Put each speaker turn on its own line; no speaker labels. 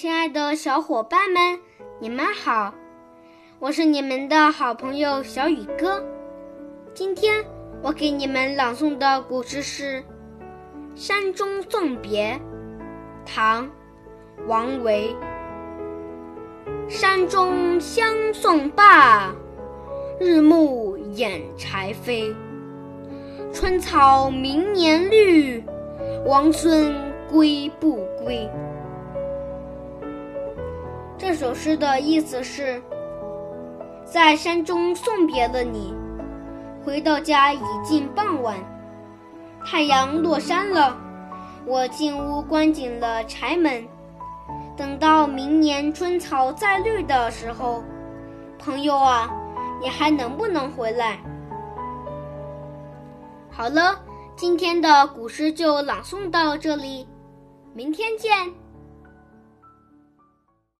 亲爱的小伙伴们，你们好，我是你们的好朋友小雨哥。今天我给你们朗诵的古诗是《山中送别》，唐·王维。山中相送罢，日暮掩柴扉。春草明年绿，王孙归不归？这首诗的意思是，在山中送别了你，回到家已近傍晚，太阳落山了，我进屋关紧了柴门。等到明年春草再绿的时候，朋友啊，你还能不能回来？好了，今天的古诗就朗诵到这里，明天见。